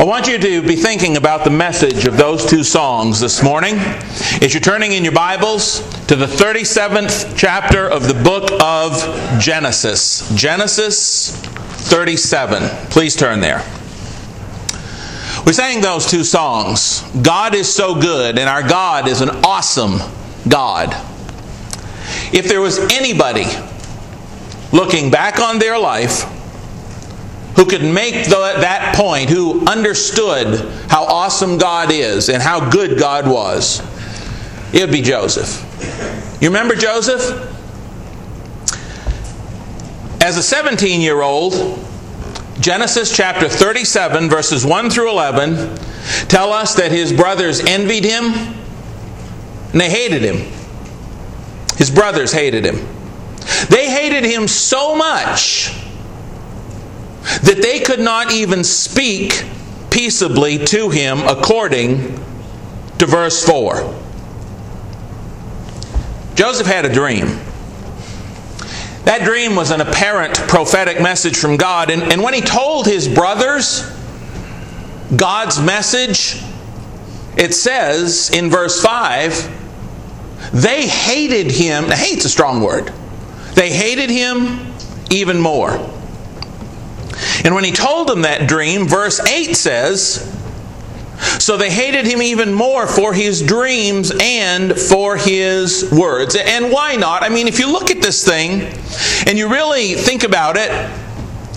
I want you to be thinking about the message of those two songs this morning. As you're turning in your Bibles to the 37th chapter of the book of Genesis. Genesis 37. Please turn there. We sang those two songs. God is so good, and our God is an awesome God. If there was anybody looking back on their life who could make the, that point, who understood how awesome God is and how good God was, it would be Joseph. You remember Joseph? As a 17 year old, Genesis chapter 37, verses 1 through 11, tell us that his brothers envied him and they hated him. His brothers hated him. They hated him so much that they could not even speak peaceably to him according to verse 4. Joseph had a dream. That dream was an apparent prophetic message from God. And, and when he told his brothers God's message, it says in verse 5 they hated him. Hate's a strong word. They hated him even more. And when he told them that dream, verse 8 says, So they hated him even more for his dreams and for his words. And why not? I mean, if you look at this thing and you really think about it,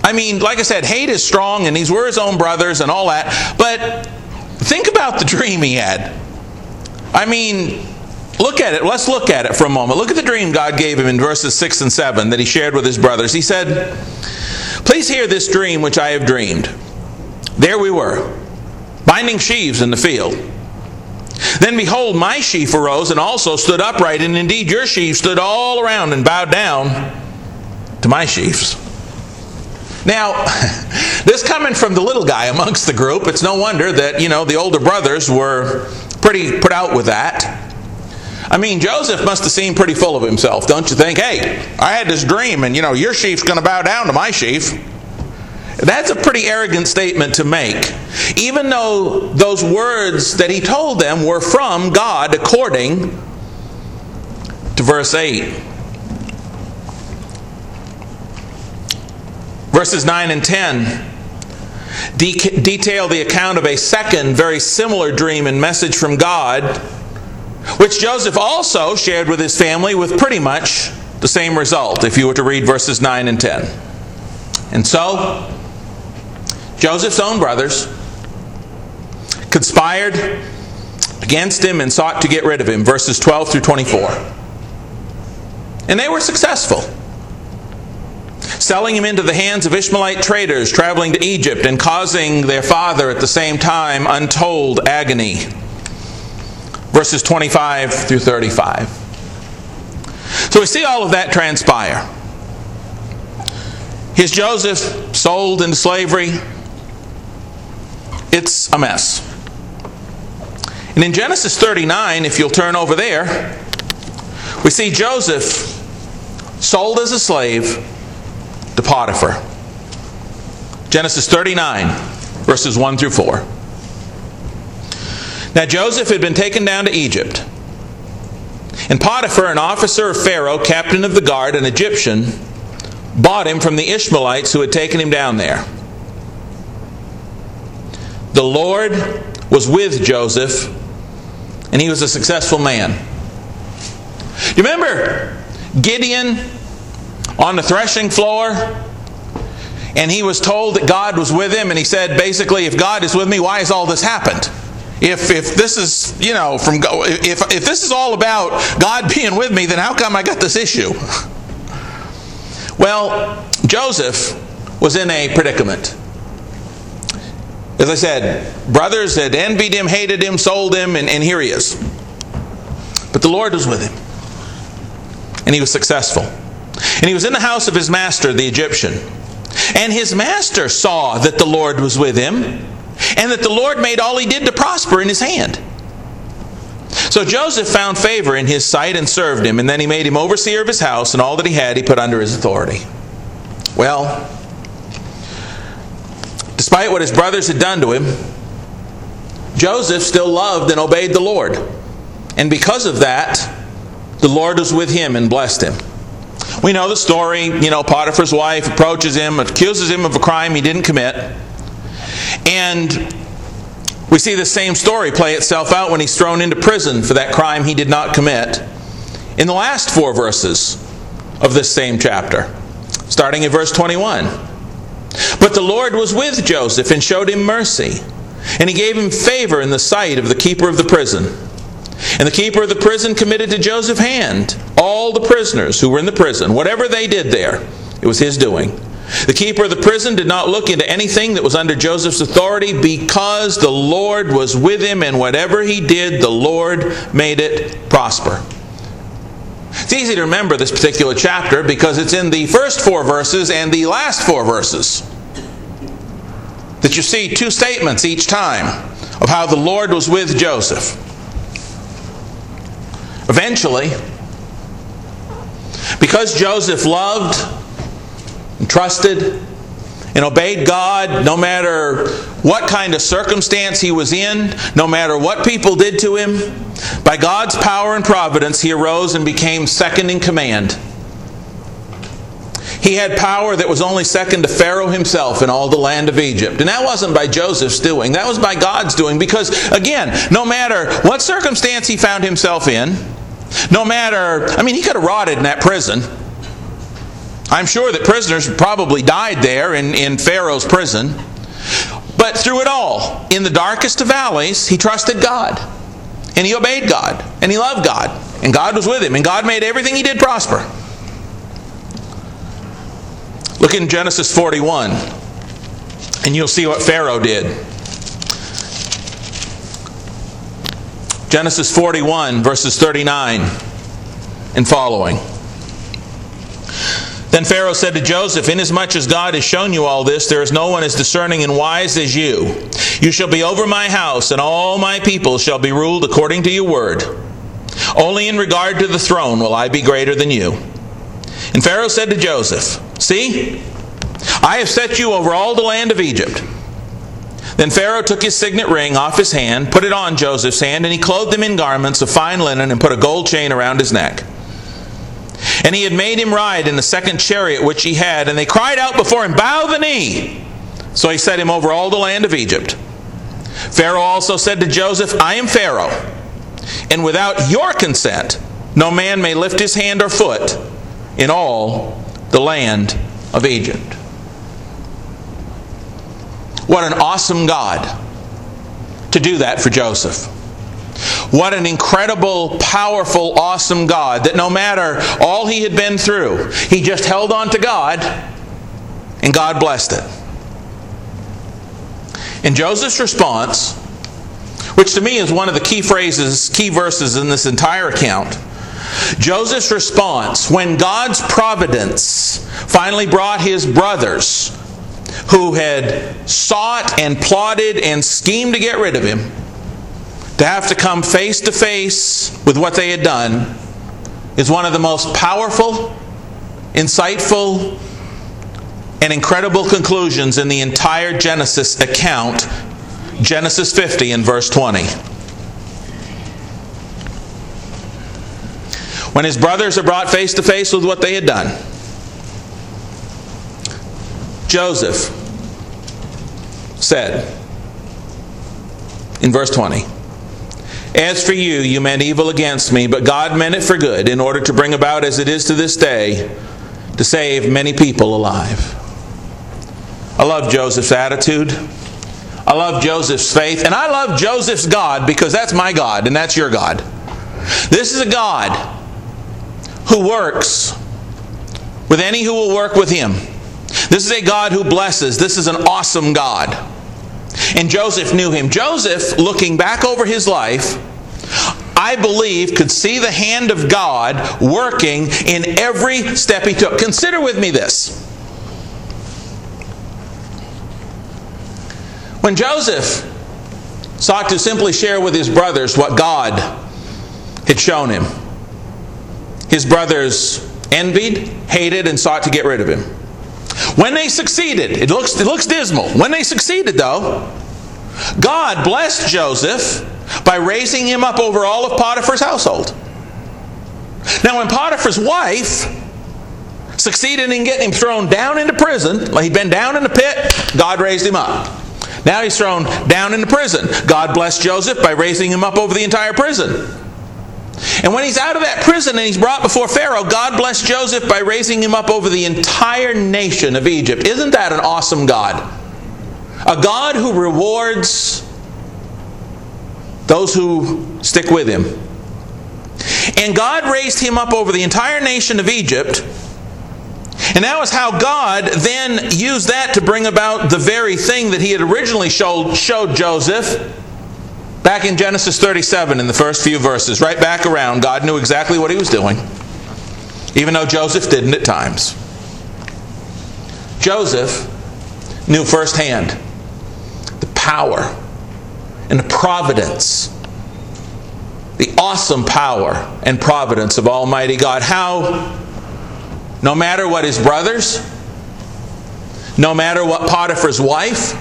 I mean, like I said, hate is strong and these were his own brothers and all that. But think about the dream he had. I mean, Look at it. Let's look at it for a moment. Look at the dream God gave him in verses 6 and 7 that he shared with his brothers. He said, Please hear this dream which I have dreamed. There we were, binding sheaves in the field. Then behold, my sheaf arose and also stood upright, and indeed your sheaf stood all around and bowed down to my sheaves. Now, this coming from the little guy amongst the group, it's no wonder that, you know, the older brothers were pretty put out with that. I mean, Joseph must have seemed pretty full of himself, don't you think? Hey, I had this dream, and you know, your sheaf's going to bow down to my sheaf. That's a pretty arrogant statement to make. Even though those words that he told them were from God according to verse 8. Verses 9 and 10 de- detail the account of a second, very similar dream and message from God which Joseph also shared with his family with pretty much the same result, if you were to read verses 9 and 10. And so, Joseph's own brothers conspired against him and sought to get rid of him, verses 12 through 24. And they were successful, selling him into the hands of Ishmaelite traders traveling to Egypt and causing their father at the same time untold agony verses 25 through 35. So we see all of that transpire. His Joseph sold into slavery. It's a mess. And in Genesis 39, if you'll turn over there, we see Joseph sold as a slave to Potiphar. Genesis 39, verses 1 through 4. Now Joseph had been taken down to Egypt. And Potiphar, an officer of Pharaoh, captain of the guard, an Egyptian, bought him from the Ishmaelites who had taken him down there. The Lord was with Joseph, and he was a successful man. You remember Gideon on the threshing floor? And he was told that God was with him, and he said, basically, if God is with me, why has all this happened? If if this is you know from if if this is all about God being with me, then how come I got this issue? Well, Joseph was in a predicament. As I said, brothers had envied him, hated him, sold him, and, and here he is. But the Lord was with him. And he was successful. And he was in the house of his master, the Egyptian. And his master saw that the Lord was with him and that the Lord made all he did to prosper in his hand. So Joseph found favor in his sight and served him, and then he made him overseer of his house, and all that he had he put under his authority. Well, Despite what his brothers had done to him, Joseph still loved and obeyed the Lord. And because of that, the Lord was with him and blessed him. We know the story. You know, Potiphar's wife approaches him, accuses him of a crime he didn't commit. And we see the same story play itself out when he's thrown into prison for that crime he did not commit in the last four verses of this same chapter, starting at verse 21. But the Lord was with Joseph and showed him mercy, and he gave him favor in the sight of the keeper of the prison. And the keeper of the prison committed to Joseph's hand all the prisoners who were in the prison, whatever they did there, it was his doing. The keeper of the prison did not look into anything that was under Joseph's authority because the Lord was with him, and whatever he did, the Lord made it prosper. It's easy to remember this particular chapter because it's in the first four verses and the last four verses that you see two statements each time of how the Lord was with Joseph. Eventually, because Joseph loved and trusted and obeyed God no matter what kind of circumstance he was in, no matter what people did to him. By God's power and providence, he arose and became second in command. He had power that was only second to Pharaoh himself in all the land of Egypt. And that wasn't by Joseph's doing, that was by God's doing. Because, again, no matter what circumstance he found himself in, no matter, I mean, he could have rotted in that prison. I'm sure that prisoners probably died there in, in Pharaoh's prison. But through it all, in the darkest of valleys, he trusted God. And he obeyed God. And he loved God. And God was with him. And God made everything he did prosper. Look in Genesis 41, and you'll see what Pharaoh did. Genesis 41, verses 39 and following. Then Pharaoh said to Joseph, Inasmuch as God has shown you all this, there is no one as discerning and wise as you. You shall be over my house, and all my people shall be ruled according to your word. Only in regard to the throne will I be greater than you. And Pharaoh said to Joseph, See, I have set you over all the land of Egypt. Then Pharaoh took his signet ring off his hand, put it on Joseph's hand, and he clothed him in garments of fine linen and put a gold chain around his neck. And he had made him ride in the second chariot which he had, and they cried out before him, Bow the knee! So he set him over all the land of Egypt. Pharaoh also said to Joseph, I am Pharaoh, and without your consent, no man may lift his hand or foot in all the land of Egypt. What an awesome God to do that for Joseph. What an incredible, powerful, awesome God that no matter all he had been through, he just held on to God and God blessed it. And Joseph's response, which to me is one of the key phrases, key verses in this entire account, Joseph's response when God's providence finally brought his brothers who had sought and plotted and schemed to get rid of him to have to come face to face with what they had done is one of the most powerful, insightful, and incredible conclusions in the entire Genesis account, Genesis 50 and verse 20. When his brothers are brought face to face with what they had done, Joseph said in verse 20, as for you, you meant evil against me, but God meant it for good, in order to bring about, as it is to this day, to save many people alive. I love Joseph's attitude. I love Joseph's faith. And I love Joseph's God because that's my God and that's your God. This is a God who works with any who will work with him. This is a God who blesses. This is an awesome God. And Joseph knew him. Joseph, looking back over his life, I believe could see the hand of God working in every step he took. Consider with me this. When Joseph sought to simply share with his brothers what God had shown him, his brothers envied, hated, and sought to get rid of him. When they succeeded, it looks, it looks dismal. When they succeeded, though, God blessed Joseph by raising him up over all of Potiphar's household. Now, when Potiphar's wife succeeded in getting him thrown down into prison, he'd been down in the pit, God raised him up. Now he's thrown down into prison. God blessed Joseph by raising him up over the entire prison. And when he's out of that prison and he's brought before Pharaoh, God blessed Joseph by raising him up over the entire nation of Egypt. Isn't that an awesome God? A God who rewards those who stick with him. And God raised him up over the entire nation of Egypt. And that was how God then used that to bring about the very thing that he had originally showed, showed Joseph back in Genesis 37 in the first few verses. Right back around, God knew exactly what he was doing, even though Joseph didn't at times. Joseph knew firsthand the power and the providence the awesome power and providence of Almighty God. How, no matter what his brothers, no matter what Potiphar's wife,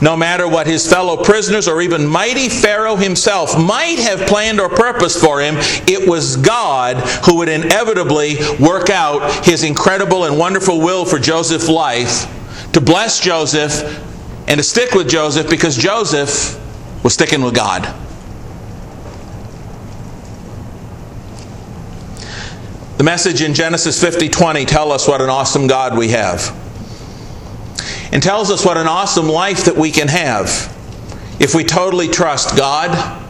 no matter what his fellow prisoners or even mighty Pharaoh himself might have planned or purposed for him, it was God who would inevitably work out his incredible and wonderful will for Joseph's life to bless Joseph and to stick with Joseph because Joseph was sticking with God. The message in Genesis 50:20 tell us what an awesome God we have. And tells us what an awesome life that we can have if we totally trust God,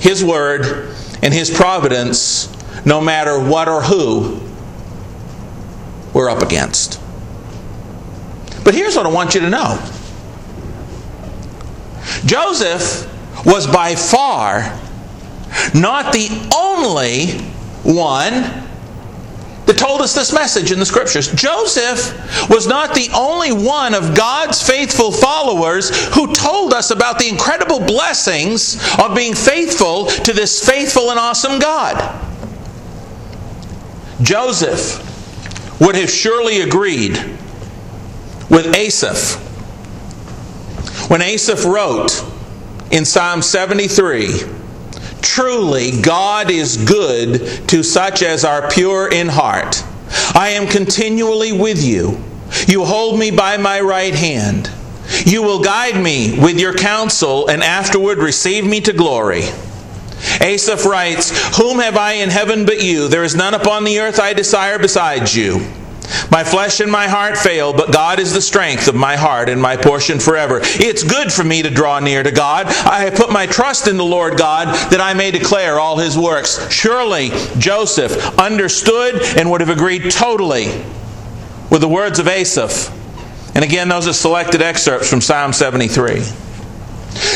his word, and his providence no matter what or who we're up against. But here's what I want you to know. Joseph was by far not the only one that told us this message in the scriptures. Joseph was not the only one of God's faithful followers who told us about the incredible blessings of being faithful to this faithful and awesome God. Joseph would have surely agreed with Asaph when Asaph wrote in Psalm 73 Truly, God is good to such as are pure in heart. I am continually with you. You hold me by my right hand. You will guide me with your counsel and afterward receive me to glory. Asaph writes, Whom have I in heaven but you? There is none upon the earth I desire besides you. My flesh and my heart fail, but God is the strength of my heart and my portion forever. It's good for me to draw near to God. I have put my trust in the Lord God that I may declare all his works. Surely Joseph understood and would have agreed totally with the words of Asaph. And again, those are selected excerpts from Psalm 73.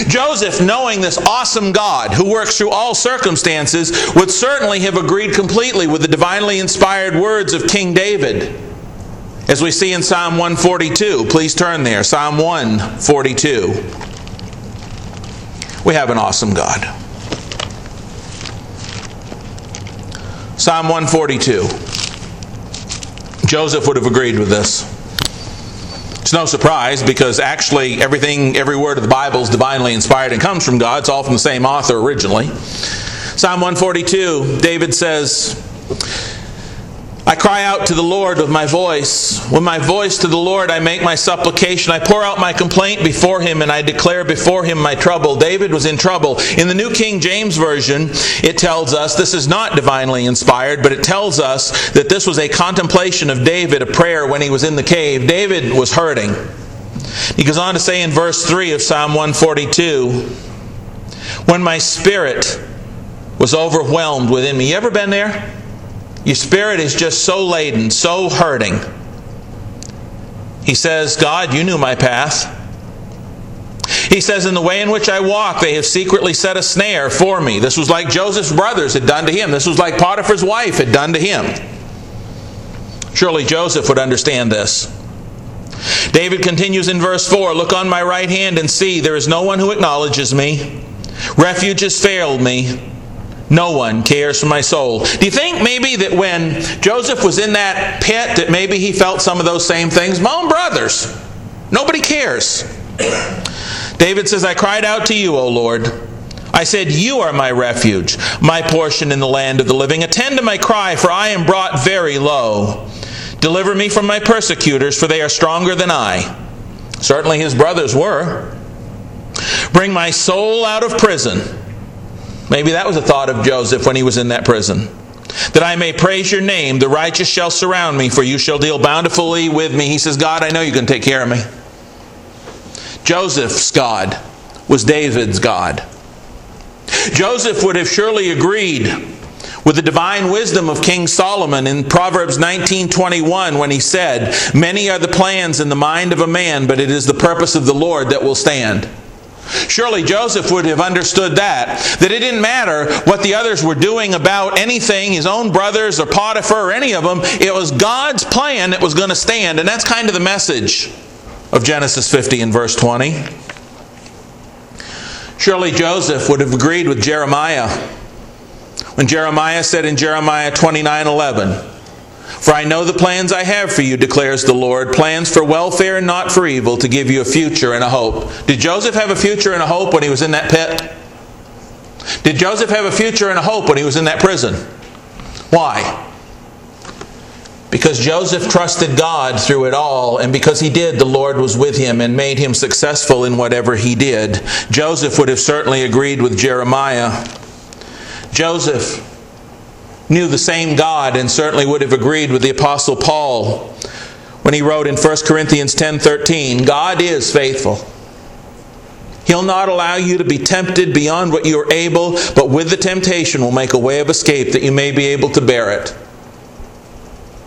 Joseph, knowing this awesome God who works through all circumstances, would certainly have agreed completely with the divinely inspired words of King David. As we see in Psalm 142, please turn there. Psalm 142. We have an awesome God. Psalm 142. Joseph would have agreed with this. It's no surprise because actually everything, every word of the Bible is divinely inspired and comes from God. It's all from the same author originally. Psalm 142, David says, I cry out to the Lord with my voice. With my voice to the Lord, I make my supplication. I pour out my complaint before him and I declare before him my trouble. David was in trouble. In the New King James Version, it tells us this is not divinely inspired, but it tells us that this was a contemplation of David, a prayer when he was in the cave. David was hurting. He goes on to say in verse 3 of Psalm 142 When my spirit was overwhelmed within me. You ever been there? Your spirit is just so laden, so hurting. He says, God, you knew my path. He says, In the way in which I walk, they have secretly set a snare for me. This was like Joseph's brothers had done to him. This was like Potiphar's wife had done to him. Surely Joseph would understand this. David continues in verse 4 Look on my right hand and see, there is no one who acknowledges me. Refuge has failed me. No one cares for my soul. Do you think maybe that when Joseph was in that pit, that maybe he felt some of those same things? My own brothers. Nobody cares. David says, I cried out to you, O Lord. I said, You are my refuge, my portion in the land of the living. Attend to my cry, for I am brought very low. Deliver me from my persecutors, for they are stronger than I. Certainly his brothers were. Bring my soul out of prison Maybe that was a thought of Joseph when he was in that prison. That I may praise your name, the righteous shall surround me, for you shall deal bountifully with me. He says, God, I know you can take care of me. Joseph's God was David's God. Joseph would have surely agreed with the divine wisdom of King Solomon in Proverbs 19:21 when he said, "Many are the plans in the mind of a man, but it is the purpose of the Lord that will stand." Surely Joseph would have understood that. That it didn't matter what the others were doing about anything, his own brothers or Potiphar or any of them. It was God's plan that was going to stand. And that's kind of the message of Genesis 50 and verse 20. Surely Joseph would have agreed with Jeremiah when Jeremiah said in Jeremiah 29 11, for I know the plans I have for you, declares the Lord plans for welfare and not for evil, to give you a future and a hope. Did Joseph have a future and a hope when he was in that pit? Did Joseph have a future and a hope when he was in that prison? Why? Because Joseph trusted God through it all, and because he did, the Lord was with him and made him successful in whatever he did. Joseph would have certainly agreed with Jeremiah. Joseph knew the same God and certainly would have agreed with the apostle Paul when he wrote in 1 Corinthians 10:13, God is faithful. He'll not allow you to be tempted beyond what you're able, but with the temptation will make a way of escape that you may be able to bear it.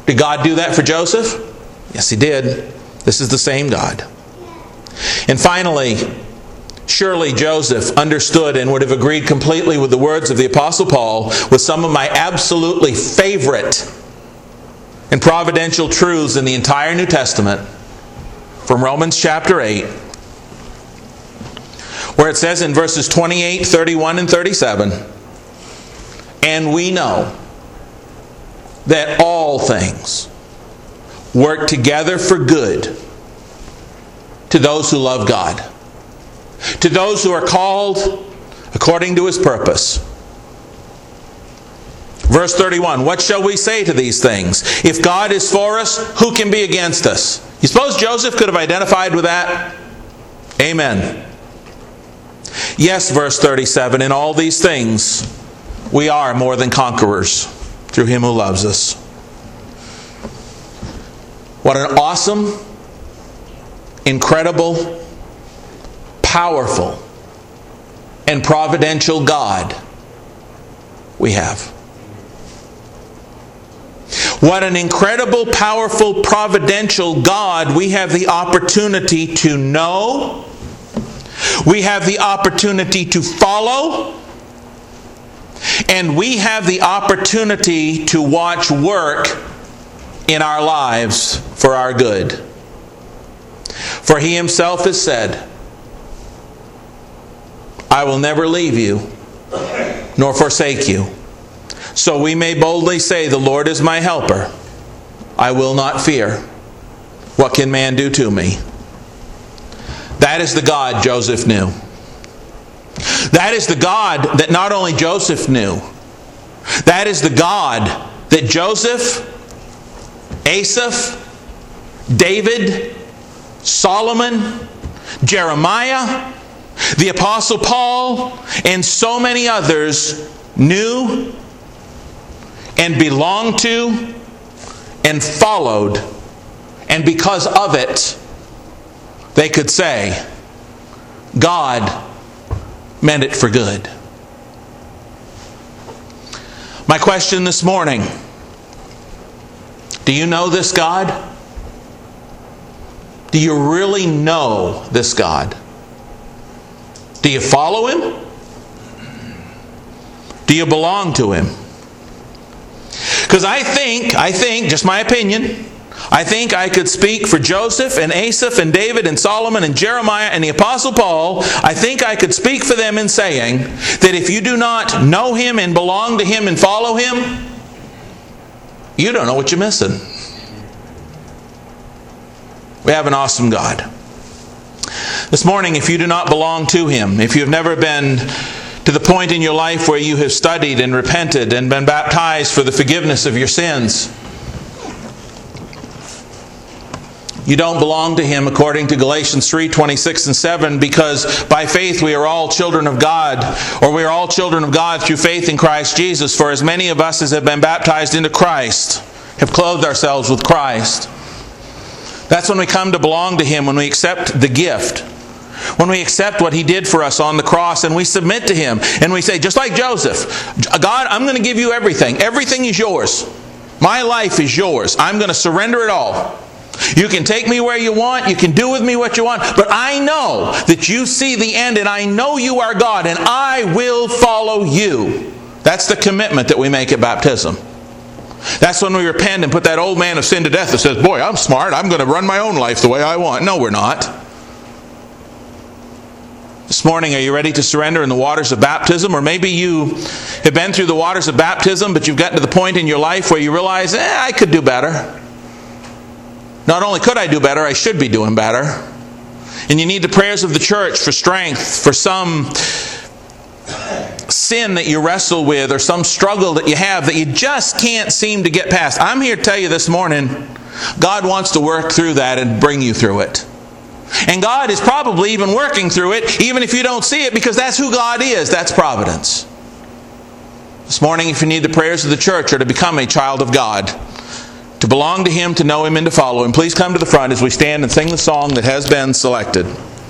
Did God do that for Joseph? Yes, he did. This is the same God. And finally, Surely Joseph understood and would have agreed completely with the words of the Apostle Paul with some of my absolutely favorite and providential truths in the entire New Testament from Romans chapter 8, where it says in verses 28, 31, and 37 And we know that all things work together for good to those who love God to those who are called according to his purpose. Verse 31 What shall we say to these things? If God is for us, who can be against us? You suppose Joseph could have identified with that? Amen. Yes, verse 37 In all these things, we are more than conquerors through him who loves us. What an awesome, incredible, powerful and providential God we have. What an incredible, powerful, providential God we have the opportunity to know. We have the opportunity to follow. And we have the opportunity to watch work in our lives for our good. For he himself has said, I will never leave you nor forsake you. So we may boldly say, The Lord is my helper. I will not fear. What can man do to me? That is the God Joseph knew. That is the God that not only Joseph knew, that is the God that Joseph, Asaph, David, Solomon, Jeremiah, the Apostle Paul and so many others knew and belonged to and followed, and because of it, they could say, God meant it for good. My question this morning do you know this God? Do you really know this God? Do you follow him? Do you belong to him? Because I think, I think, just my opinion, I think I could speak for Joseph and Asaph and David and Solomon and Jeremiah and the Apostle Paul. I think I could speak for them in saying that if you do not know him and belong to him and follow him, you don't know what you're missing. We have an awesome God. This morning, if you do not belong to him, if you have never been to the point in your life where you have studied and repented and been baptized for the forgiveness of your sins, You don't belong to him according to Galatians 3 26 and 7, because by faith we are all children of God, or we are all children of God through faith in Christ Jesus. For as many of us as have been baptized into Christ have clothed ourselves with Christ. That's when we come to belong to him, when we accept the gift. When we accept what he did for us on the cross and we submit to him and we say, just like Joseph, God, I'm going to give you everything. Everything is yours. My life is yours. I'm going to surrender it all. You can take me where you want, you can do with me what you want, but I know that you see the end and I know you are God and I will follow you. That's the commitment that we make at baptism. That's when we repent and put that old man of sin to death that says, Boy, I'm smart. I'm going to run my own life the way I want. No, we're not. This morning, are you ready to surrender in the waters of baptism? Or maybe you have been through the waters of baptism, but you've gotten to the point in your life where you realize, eh, I could do better. Not only could I do better, I should be doing better. And you need the prayers of the church for strength, for some sin that you wrestle with, or some struggle that you have that you just can't seem to get past. I'm here to tell you this morning God wants to work through that and bring you through it. And God is probably even working through it, even if you don't see it, because that's who God is. That's providence. This morning, if you need the prayers of the church or to become a child of God, to belong to Him, to know Him, and to follow Him, please come to the front as we stand and sing the song that has been selected.